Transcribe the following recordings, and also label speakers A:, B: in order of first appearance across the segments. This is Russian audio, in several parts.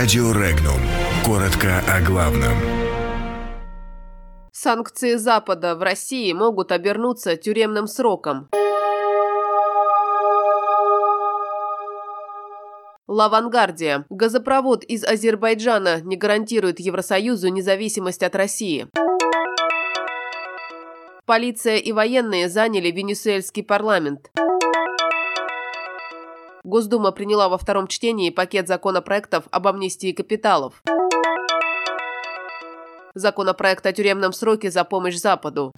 A: Радио Регнум. Коротко о главном.
B: Санкции Запада в России могут обернуться тюремным сроком. Лавангардия. Газопровод из Азербайджана не гарантирует Евросоюзу независимость от России. Полиция и военные заняли венесуэльский парламент. Госдума приняла во втором чтении пакет законопроектов об амнистии капиталов. Законопроект о тюремном сроке за помощь Западу.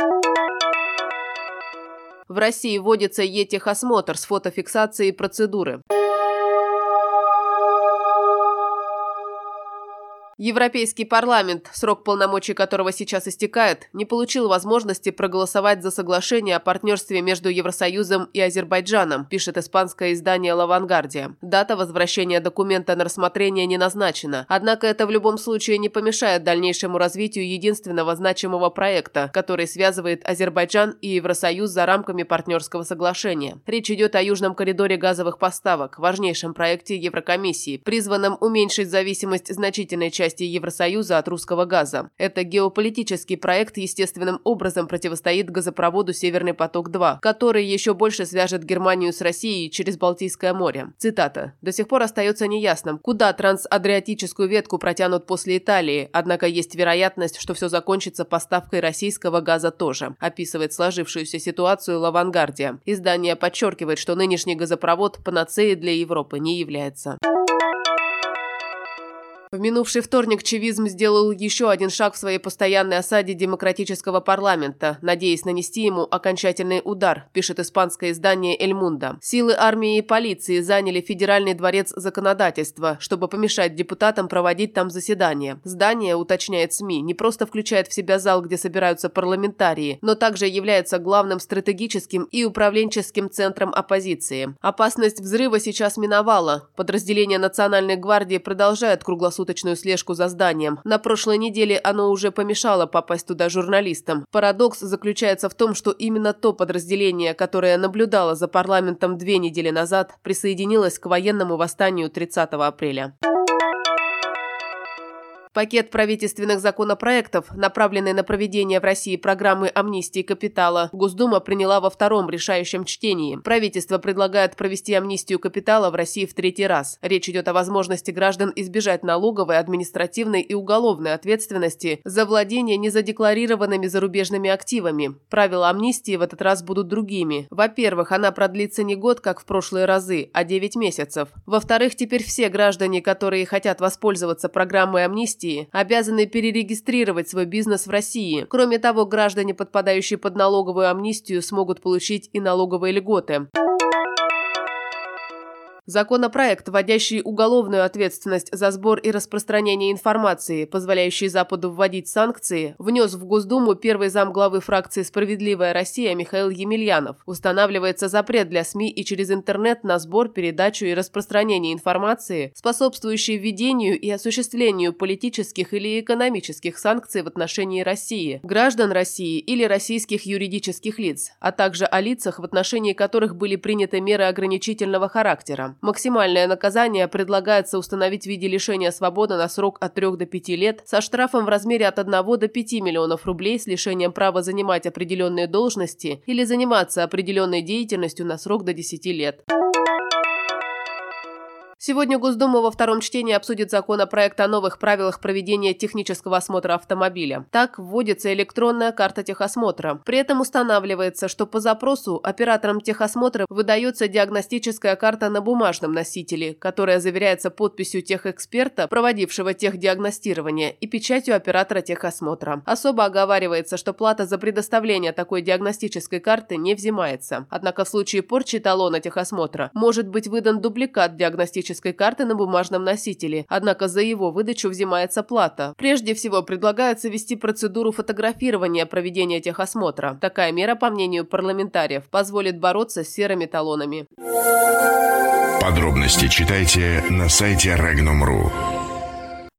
B: В России вводится е-техосмотр с фотофиксацией процедуры. Европейский парламент, срок полномочий которого сейчас истекает, не получил возможности проголосовать за соглашение о партнерстве между Евросоюзом и Азербайджаном, пишет испанское издание «Лавангардия». Дата возвращения документа на рассмотрение не назначена, однако это в любом случае не помешает дальнейшему развитию единственного значимого проекта, который связывает Азербайджан и Евросоюз за рамками партнерского соглашения. Речь идет о Южном коридоре газовых поставок, важнейшем проекте Еврокомиссии, призванном уменьшить зависимость значительной части части Евросоюза от русского газа. Это геополитический проект естественным образом противостоит газопроводу «Северный поток-2», который еще больше свяжет Германию с Россией через Балтийское море. Цитата. «До сих пор остается неясным, куда трансадриатическую ветку протянут после Италии, однако есть вероятность, что все закончится поставкой российского газа тоже», описывает сложившуюся ситуацию «Лавангардия». Издание подчеркивает, что нынешний газопровод панацеей для Европы не является. В минувший вторник чевизм сделал еще один шаг в своей постоянной осаде демократического парламента, надеясь нанести ему окончательный удар, пишет испанское издание «Эль Мунда». Силы армии и полиции заняли Федеральный дворец законодательства, чтобы помешать депутатам проводить там заседания. Здание, уточняет СМИ, не просто включает в себя зал, где собираются парламентарии, но также является главным стратегическим и управленческим центром оппозиции. Опасность взрыва сейчас миновала. Подразделения Национальной гвардии продолжают круглосуточно круглосуточную слежку за зданием. На прошлой неделе оно уже помешало попасть туда журналистам. Парадокс заключается в том, что именно то подразделение, которое наблюдало за парламентом две недели назад, присоединилось к военному восстанию 30 апреля. Пакет правительственных законопроектов, направленный на проведение в России программы амнистии капитала, Госдума приняла во втором решающем чтении. Правительство предлагает провести амнистию капитала в России в третий раз. Речь идет о возможности граждан избежать налоговой, административной и уголовной ответственности за владение незадекларированными зарубежными активами. Правила амнистии в этот раз будут другими. Во-первых, она продлится не год, как в прошлые разы, а 9 месяцев. Во-вторых, теперь все граждане, которые хотят воспользоваться программой амнистии, амнистии обязаны перерегистрировать свой бизнес в России. Кроме того, граждане, подпадающие под налоговую амнистию, смогут получить и налоговые льготы. Законопроект, вводящий уголовную ответственность за сбор и распространение информации, позволяющий Западу вводить санкции, внес в Госдуму первый замглавы фракции «Справедливая Россия» Михаил Емельянов. Устанавливается запрет для СМИ и через интернет на сбор, передачу и распространение информации, способствующей введению и осуществлению политических или экономических санкций в отношении России, граждан России или российских юридических лиц, а также о лицах, в отношении которых были приняты меры ограничительного характера. Максимальное наказание предлагается установить в виде лишения свободы на срок от 3 до 5 лет со штрафом в размере от 1 до 5 миллионов рублей с лишением права занимать определенные должности или заниматься определенной деятельностью на срок до 10 лет. Сегодня Госдума во втором чтении обсудит законопроект о новых правилах проведения технического осмотра автомобиля. Так вводится электронная карта техосмотра. При этом устанавливается, что по запросу операторам техосмотра выдается диагностическая карта на бумажном носителе, которая заверяется подписью техэксперта, проводившего техдиагностирование, и печатью оператора техосмотра. Особо оговаривается, что плата за предоставление такой диагностической карты не взимается. Однако в случае порчи талона техосмотра может быть выдан дубликат диагностической туристической карты на бумажном носителе, однако за его выдачу взимается плата. Прежде всего, предлагается ввести процедуру фотографирования проведения техосмотра. Такая мера, по мнению парламентариев, позволит бороться с серыми талонами.
A: Подробности читайте на сайте Regnum.ru.